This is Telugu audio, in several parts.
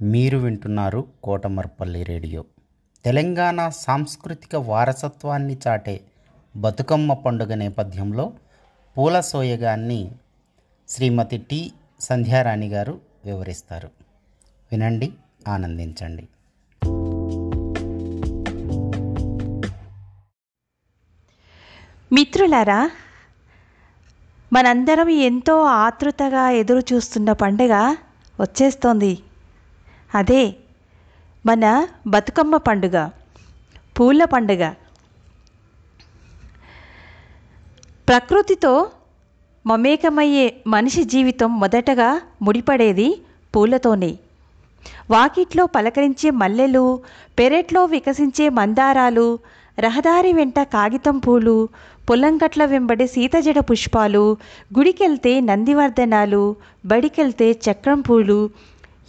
మీరు వింటున్నారు కోటమర్పల్లి రేడియో. తెలంగాణ సాంస్కృతిక వారసత్వాన్ని చాటే బతుకమ్మ పండుగ నేపథ్యంలో పూల సోయగాన్ని శ్రీమతి టి సంధ్యారాణి గారు వివరిస్తారు. వినండి ఆనందించండి. మిత్రులారా మనందరం ఎంతో ఆతృతగా ఎదురు చూస్తున్న పండుగ వచ్చేస్తోంది. అదే మన బతుకమ్మ పండుగ పూల పండుగ. ప్రకృతితో మమేకమయ్యే మనిషి జీవితం మొదటగా ముడిపడేది పూలతోనే. వాకిట్లో పలకరించే మల్లెలు పెరట్లో వికసించే మందారాలు రహదారి వెంట కాగితం పూలు పొలంగట్ల వెంబడి సీతజడ పుష్పాలు గుడికెళ్తే నందివర్ధనాలు బడికెళ్తే చక్రం పూలు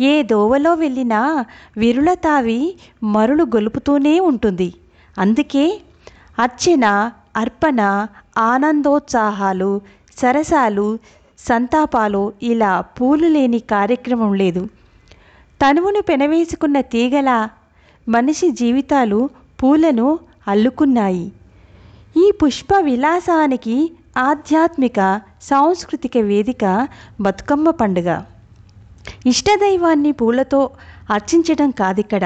ఏ దోవలో వెళ్ళినా విరుల తావి మరులు గొలుపుతూనే ఉంటుంది. అందుకే అర్చన అర్పణ ఆనందోత్సాహాలు సరసాలు సంతాపాలు ఇలా పూలు లేని కార్యక్రమం లేదు. తనువును పెనవేసుకున్న తీగల మనిషి జీవితాలు పూలను అల్లుకున్నాయి. ఈ పుష్ప విలాసానికి ఆధ్యాత్మిక సాంస్కృతిక వేదిక బతుకమ్మ పండుగ. ఇష్టదైవాన్ని పూలతో అర్చించడం కాదిక్కడ.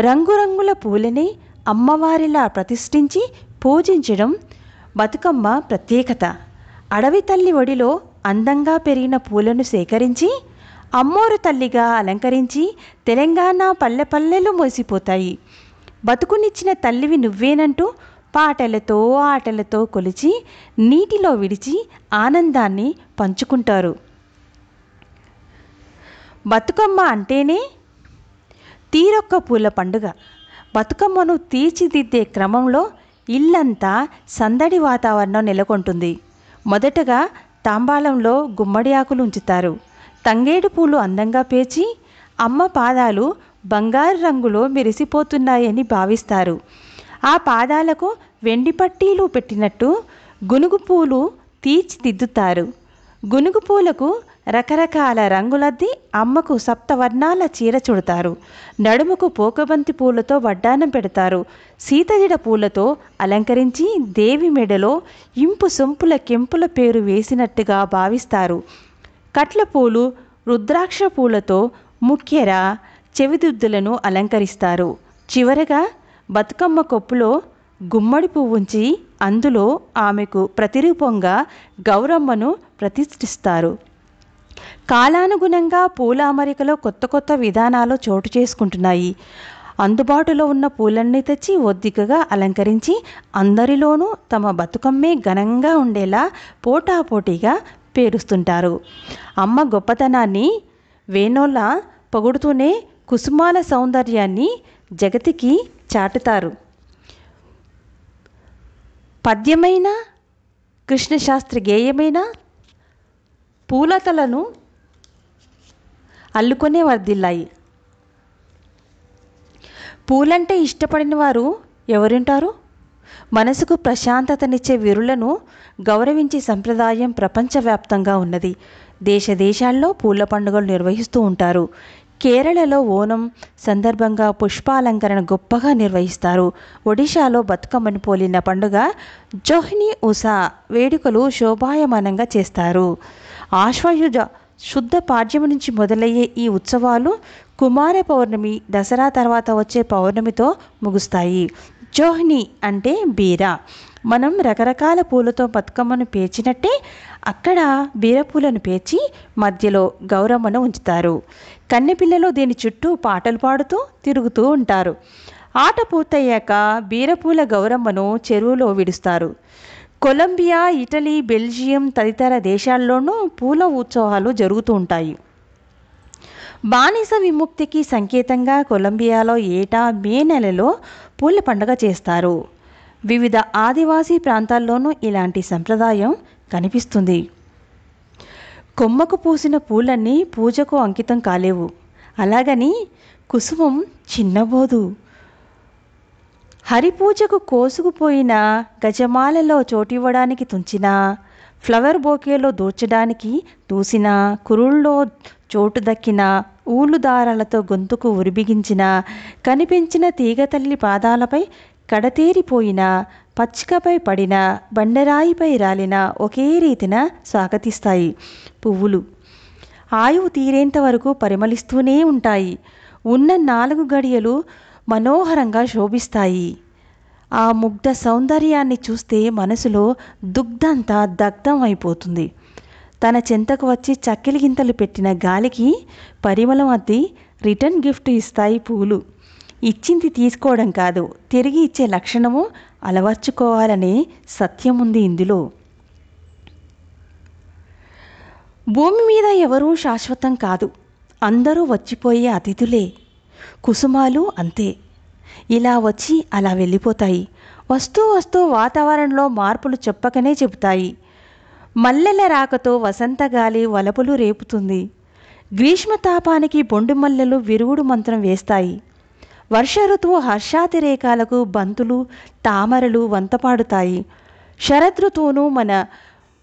రంగురంగుల పూలని అమ్మవారిలా ప్రతిష్ఠించి పూజించడం బతుకమ్మ ప్రత్యేకత. అడవి తల్లి ఒడిలో అందంగా పెరిగిన పూలను సేకరించి అమ్మోరు తల్లిగా అలంకరించి తెలంగాణ పల్లె పల్లెలు మోసిపోతాయి. బతుకునిచ్చిన తల్లివి నువ్వేనంటూ పాటలతో ఆటలతో కొలిచి నీటిలో విడిచి ఆనందాన్ని పంచుకుంటారు. బతుకమ్మ అంటేనే తీరొక్క పూల పండుగ. బతుకమ్మను తీర్చిదిద్దే క్రమంలో ఇల్లంతా సందడి వాతావరణం నెలకొంటుంది. మొదటగా తాంబాలంలో గుమ్మడి ఆకులు ఉంచుతారు. తంగేడు పూలు అందంగా పేచి అమ్మ పాదాలు బంగారు రంగులో మెరిసిపోతున్నాయని భావిస్తారు. ఆ పాదాలకు వెండి పట్టీలు పెట్టినట్టు గునుగు పూలు తీర్చిదిద్దుతారు. గునుగు పూలకు రకరకాల రంగులద్ది అమ్మకు సప్తవర్ణాల చీర చుడతారు. నడుముకు పోకబంతి పూలతో వడ్డానం పెడతారు. సీతజడ పూలతో అలంకరించి దేవి మెడలో ఇంపు సొంపుల కెంపుల పేరు వేసినట్టుగా భావిస్తారు. కట్ల పూలు రుద్రాక్ష పూలతో ముఖ్యర చెవిదుద్దులను అలంకరిస్తారు. చివరగా బతుకమ్మ కొప్పులో గుమ్మడి పువ్వుంచి అందులో ఆమెకు ప్రతిరూపంగా గౌరమ్మను ప్రతిష్ఠిస్తారు. కాలానుగుణంగా పూల అమరికలో కొత్త కొత్త విధానాలు చోటు చేసుకుంటున్నాయి. అందుబాటులో ఉన్న పూలన్నీ తెచ్చి ఒద్దికగా అలంకరించి అందరిలోనూ తమ బతుకమ్మే ఘనంగా ఉండేలా పోటాపోటీగా పేరుస్తుంటారు. అమ్మ గొప్పతనాన్ని వేణోళ్ళ పొగుడుతూనే కుసుమాల సౌందర్యాన్ని జగతికి చాటుతారు. పద్యమైన కృష్ణశాస్త్రి గేయమైన పూలతలను అల్లుకొనే వర్దిల్లాయి పూలంటే ఇష్టపడిన వారు ఎవరుంటారు? మనసుకు ప్రశాంతతనిచ్చే వీరులను గౌరవించే సంప్రదాయం ప్రపంచవ్యాప్తంగా ఉన్నది. దేశ దేశాల్లో పూల పండుగలు నిర్వహిస్తూ ఉంటారు. కేరళలో ఓనం సందర్భంగా పుష్పాలంకరణ గొప్పగా నిర్వహిస్తారు. ఒడిశాలో బతుకమ్మని పోలిన పండుగ జోహ్ని ఉషా వేడుకలు శోభాయమానంగా చేస్తారు. ఆశ్వయుజ శుద్ధ పాడ్యము నుంచి మొదలయ్యే ఈ ఉత్సవాలు కుమార పౌర్ణమి దసరా తర్వాత వచ్చే పౌర్ణమితో ముగుస్తాయి. జోహ్ని అంటే బీర. మనం రకరకాల పూలతో బతుకమ్మను పేర్చినట్టే అక్కడ బీరపూలను పేర్చి మధ్యలో గౌరమ్మను ఉంచుతారు. కన్నెపిల్లలు దీని చుట్టూ పాటలు పాడుతూ తిరుగుతూ ఉంటారు. ఆట పూర్తయ్యాక బీరపూల గౌరమ్మను చెరువులో విడుస్తారు. కొలంబియా ఇటలీ బెల్జియం తదితర దేశాల్లోనూ పూల ఉత్సవాలు జరుగుతూ ఉంటాయి. బానిస విముక్తికి సంకేతంగా కొలంబియాలో ఏటా మే నెలలో పూల పండుగ చేస్తారు. వివిధ ఆదివాసీ ప్రాంతాల్లోనూ ఇలాంటి సంప్రదాయం కనిపిస్తుంది. కొమ్మకు పూసిన పూలన్నీ పూజకు అంకితం కాలేవు. అలాగని కుసుమం చిన్నబోదు. హరిపూజకు కోసుకుపోయిన గజమాలలో చోటివ్వడానికి తుంచిన ఫ్లవర్ బోకేలో దూర్చడానికి దూసిన కురుల్లో చోటు దక్కిన ఊలు దారాలతో గొంతుకు ఉరిబిగించిన కనిపించిన తీగతల్లి పాదాలపై కడతేరిపోయిన పచ్చికపై పడిన బండరాయిపై రాలిన ఒకే రీతిన స్వాగతిస్తాయి పువ్వులు. ఆయువు తీరేంత వరకు పరిమళిస్తూనే ఉంటాయి. ఉన్న నాలుగు గడియలు మనోహరంగా శోభిస్తాయి. ఆ ముగ్ధ సౌందర్యాన్ని చూస్తే మనసులో దుగ్ధంతా దగ్ధం అయిపోతుంది తన చెంతకు వచ్చి చక్కెలి గింతలు పెట్టిన గాలికి పరిమళం అద్ది రిటర్న్ గిఫ్ట్ ఇస్తాయి పూలు. ఇచ్చింది తీసుకోవడం కాదు తిరిగి ఇచ్చే లక్షణము అలవర్చుకోవాలనే సత్యం ఉంది ఇందులో. భూమి మీద ఎవరూ శాశ్వతం కాదు. అందరూ వచ్చిపోయే అతిథులే. కుసుమాలు అంతే. ఇలా వచ్చి అలా వెళ్ళిపోతాయి. వస్తూ వస్తూ వాతావరణంలో మార్పులు చెప్పకనే చెబుతాయి. మల్లెల రాకతో వసంతగాలి వలపులు రేపుతుంది. గ్రీష్మతాపానికి బొండు మల్లెలు విరుగుడు మంత్రం వేస్తాయి. వర్ష ఋతువు హర్షాతిరేకాలకు బంతులు తామరలు వంతపాడుతాయి. శరదృతువును మన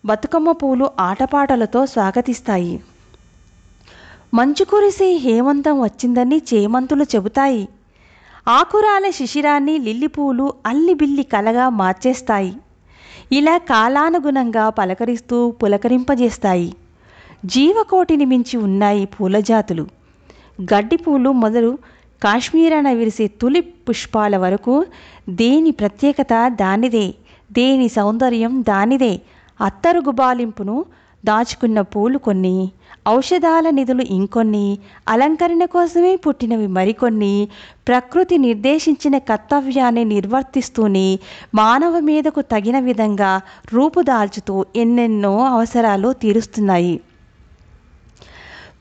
బతుకమ్మ పూలు ఆటపాటలతో స్వాగతిస్తాయి. మంచు కురిసి హేమంతం వచ్చిందని చేమంతులు చెబుతాయి. ఆకురాల శిశిరాన్ని లిల్లిపూలు అల్లిబిల్లి కలగా మార్చేస్తాయి. ఇలా కాలానుగుణంగా పలకరిస్తూ పులకరింపజేస్తాయి. జీవకోటిని మించి ఉన్నాయి పూల జాతులు గడ్డి పూలు మొదలు కాశ్మీరాన విరిసే తులిప్ పుష్పాల వరకు దేని ప్రత్యేకత దానిదే దేని సౌందర్యం దానిదే. అత్తరు గుబాలింపును దాచుకున్న పూలు కొన్ని ఔషధాల నిధులు ఇంకొన్ని అలంకరణ కోసమే పుట్టినవి మరికొన్ని ప్రకృతి నిర్దేశించిన కర్తవ్యాన్ని నిర్వర్తిస్తూనే మానవ మీదకు తగిన విధంగా రూపుదాల్చుతూ ఎన్నెన్నో అవసరాలు తీరుస్తున్నాయి.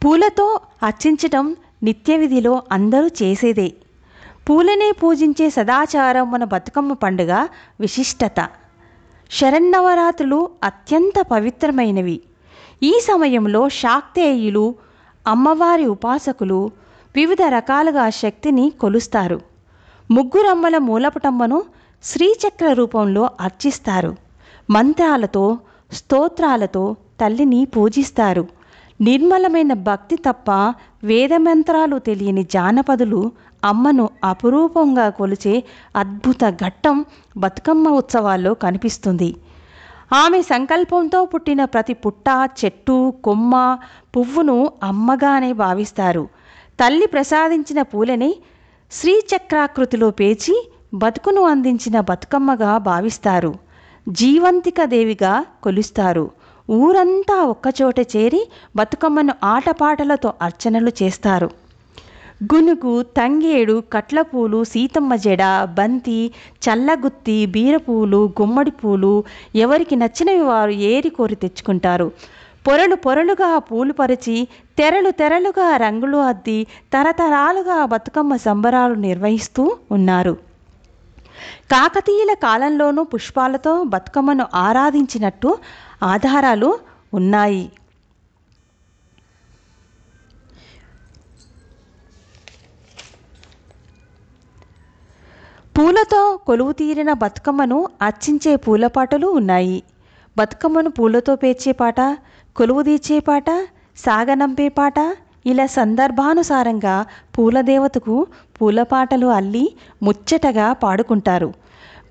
పూలతో అర్చించటం నిత్య విధిలో అందరూ చేసేదే. పూలనే పూజించే సదాచారం మన బతుకమ్మ పండుగ విశిష్టత. శరన్నవరాత్రులు అత్యంత పవిత్రమైనవి. ఈ సమయంలో శాక్తేయులు అమ్మవారి ఉపాసకులు వివిధ రకాలుగా శక్తిని కొలుస్తారు. ముగ్గురమ్మల మూలపటమ్మను శ్రీచక్ర రూపంలో అర్చిస్తారు. మంత్రాలతో స్తోత్రాలతో తల్లిని పూజిస్తారు. నిర్మలమైన భక్తి తప్ప వేదమంత్రాలు తెలియని జానపదులు అమ్మను అపురూపంగా కొలిచే అద్భుత ఘట్టం బతుకమ్మ ఉత్సవాల్లో కనిపిస్తుంది. ఆమె సంకల్పంతో పుట్టిన ప్రతి పుట్ట చెట్టు కొమ్మ పువ్వును అమ్మగానే భావిస్తారు. తల్లి ప్రసాదించిన పూలని శ్రీచక్రాకృతిలో పేచి బతుకును అందించిన బతుకమ్మగా భావిస్తారు. జీవంతిక దేవిగా కొలుస్తారు. ఊరంతా ఒక్కచోట చేరి బతుకమ్మను ఆటపాటలతో అర్చనలు చేస్తారు. గునుగు తంగేడు కట్లపూలు సీతమ్మ జడ బంతి చల్లగుత్తి బీరపూలు గుమ్మడి పూలు ఎవరికి నచ్చినవి వారు ఏరి కోరి తెచ్చుకుంటారు. పొరలు పొరలుగా పూలు పరిచి తెరలు తెరలుగా రంగులు అద్ది తరతరాలుగా బతుకమ్మ సంబరాలు నిర్వహిస్తూ ఉన్నారు. కాకతీయుల కాలంలోనూ పుష్పాలతో బతుకమ్మను ఆరాధించినట్టు ఆధారాలు ఉన్నాయి. పూలతో కొలువు తీరిన బతుకమ్మను అర్చించే పూలపాటలు ఉన్నాయి. బతుకమ్మను పూలతో పేర్చే పాట కొలువు తీర్చే పాట సాగనంపే పాట ఇలా సందర్భానుసారంగా పూలదేవతకు పూలపాటలు అల్లి ముచ్చటగా పాడుకుంటారు.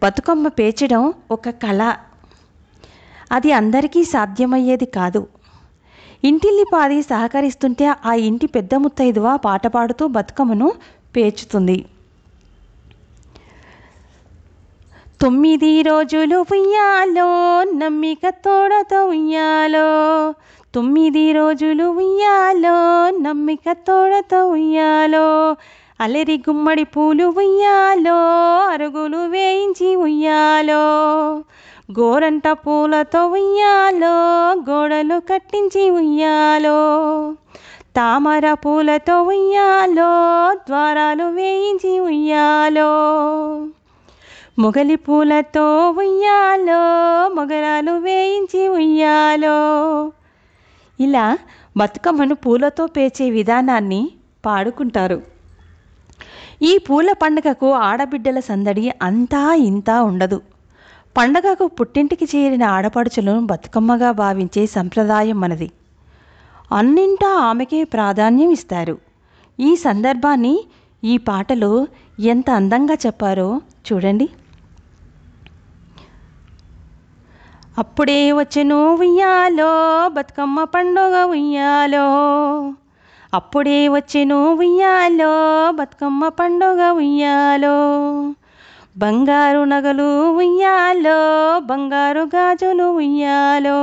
బతుకమ్మ పేర్చడం ఒక కళ. అది అందరికీ సాధ్యమయ్యేది కాదు. ఇంటిల్లిపాది సహకరిస్తుంటే ఆ ఇంటి పెద్ద ముత్తైదువ పాట పాడుతూ బతుకమ్మను పేర్చుతుంది. తొమ్మిది రోజులు ఉయ్యాలో నమ్మిక తోడతో ఉయ్యాలో. తొమ్మిది రోజులు ఉయ్యాలో నమ్మిక తోడతో ఉయ్యాలో. అలరి గుమ్మడి పూలు ఉయ్యాలో అరుగులు వేయించి ఉయ్యాలో. గోరంట పూలతో ఉయ్యాలో గోడలు కట్టించి ఉయ్యాలో. తామర పూలతో ఉయ్యాలో ద్వారాలు వేయించి ఉయ్యాలో. మొగలి పూలతో ఉయ్యాలో మొగరాలు వేయించి ఉయ్యాలో. ఇలా బతుకమ్మను పూలతో పేర్చే విధానాన్ని పాడుకుంటారు. ఈ పూల పండుగకు ఆడబిడ్డల సందడి అంతా ఇంతా ఉండదు. పండగకు పుట్టింటికి చేరిన ఆడపడుచులను బతుకమ్మగా భావించే సంప్రదాయం మనది. అన్నింటా ఆమెకే ప్రాధాన్యం ఇస్తారు. ఈ సందర్భాన్ని ఈ పాటలో ఎంత అందంగా చెప్పారో చూడండి. అప్పుడే వచ్చెను ఉయ్యాలో బతుకమ్మ పండుగ ఉయ్యాలో. అప్పుడే వచ్చెను ఉయ్యాలో బతుకమ్మ పండుగ ఉయ్యాలో. బంగారు నగలు ఉయ్యాలో బంగారు గాజులు ఉయ్యాలో.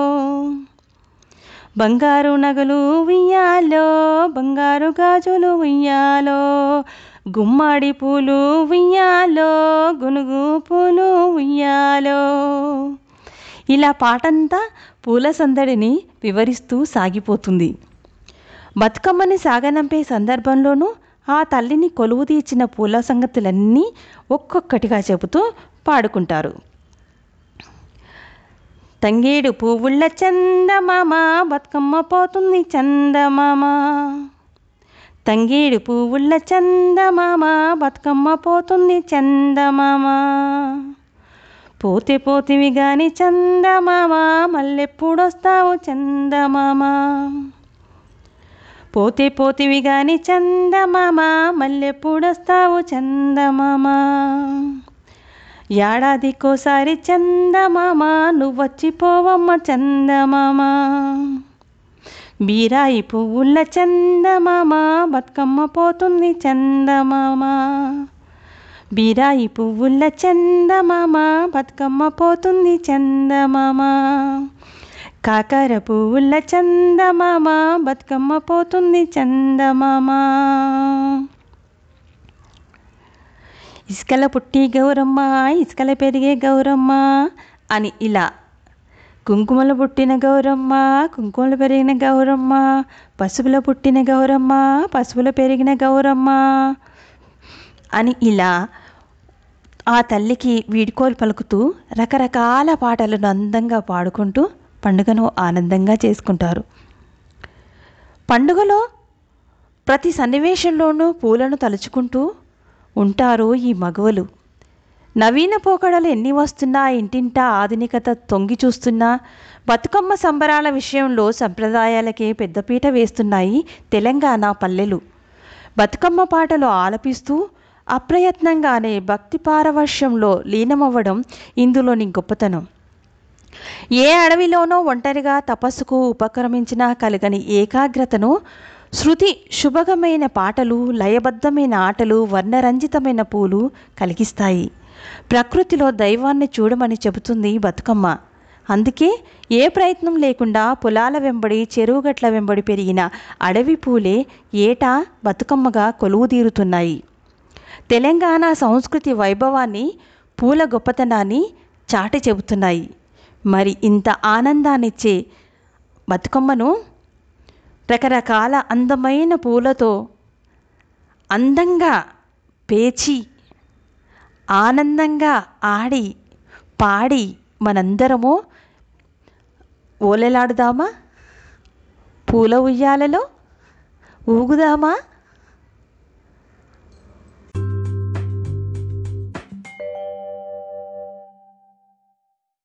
బంగారు నగలు ఉయ్యాలో బంగారు గాజులు ఉయ్యాలో. గుమ్మడి పూలు ఉయ్యాలో గునుగు పూలు ఉయ్యాలో. ఇలా పాటంతా పూల సందడిని వివరిస్తూ సాగిపోతుంది. బతుకమ్మని సాగనంపే సందర్భంలోనూ ఆ తల్లిని కొలువు తీర్చిన పూల సంగతులన్నీ ఒక్కొక్కటిగా చెబుతూ పాడుకుంటారు. తంగేడు పువ్వుళ్ళ చందమామ బతుకమ్మ పోతుంది చందమామ. తంగేడు పువ్వుళ్ళ చందమామ బతుకమ్మ పోతుంది చందమామ. పోతే పోతివి గాని చందమామా మళ్ళెప్పుడొస్తావు చందమామా? పోతే పోతివి గాని చందమామా మళ్ళెప్పుడొస్తావు చందమామా? ఏడాదికోసారి చందమామా నువ్వొచ్చిపోవమ్మ చందమామా. బీరాయి పువ్వుల చందమామ బతుకమ్మ పోతుంది చందమామ. బీరాయి పువ్వుల చందమామ బతుకమ్మ పోతుంది చందమామ. కాకర పువ్వుల చందమామ బతుకమ్మ పోతుంది చందమామ. ఇసుకల పుట్టి గౌరమ్మ ఇసుకల పెరిగే గౌరమ్మ అని ఇలా. కుంకుమల పుట్టిన గౌరమ్మ కుంకుమలు పెరిగిన గౌరమ్మ పశువుల పుట్టిన గౌరమ్మ పశువుల పెరిగిన గౌరమ్మ. అని ఇలా ఆ తల్లికి వీడ్కోలు పలుకుతూ రకరకాల పాటలను అందంగా పాడుకుంటూ పండుగను ఆనందంగా చేసుకుంటారు. పండుగలో ప్రతి సన్నివేశంలోనూ పూలను తలుచుకుంటూ ఉంటారు ఈ మగవలు. నవీన పోకడలు ఎన్ని వస్తున్నా ఇంటింటా ఆధునికత తొంగి చూస్తున్నా బతుకమ్మ సంబరాల విషయంలో సంప్రదాయాలకే పెద్దపీట వేస్తున్నాయి తెలంగాణ పల్లెలు. బతుకమ్మ పాటలు ఆలపిస్తూ అప్రయత్నంగానే భక్తి పారవశ్యంలో లీనమవ్వడం ఇందులోని గొప్పతనం. ఏ అడవిలోనో ఒంటరిగా తపస్సుకు ఉపక్రమించినా కలగని ఏకాగ్రతను శృతి శుభగమైన పాటలు లయబద్ధమైన ఆటలు వర్ణరంజితమైన పూలు కలిగిస్తాయి. ప్రకృతిలో దైవాన్ని చూడమని చెబుతుంది బతుకమ్మ. అందుకే ఏ ప్రయత్నం లేకుండా పొలాల వెంబడి చెరువుగట్ల వెంబడి పెరిగిన అడవి పూలే ఏటా బతుకమ్మగా కొలువుదీరుతున్నాయి. తెలంగాణ సంస్కృతి వైభవాన్ని పూల గొప్పతనాన్ని చాటి చెబుతున్నాయి. మరి ఇంత ఆనందాన్నిచ్చే బతుకమ్మను రకరకాల అందమైన పూలతో అందంగా పేచి ఆనందంగా ఆడి పాడి మనందరము ఓలెలాడుదామా? పూల ఉయ్యాలలో ఊగుదామా?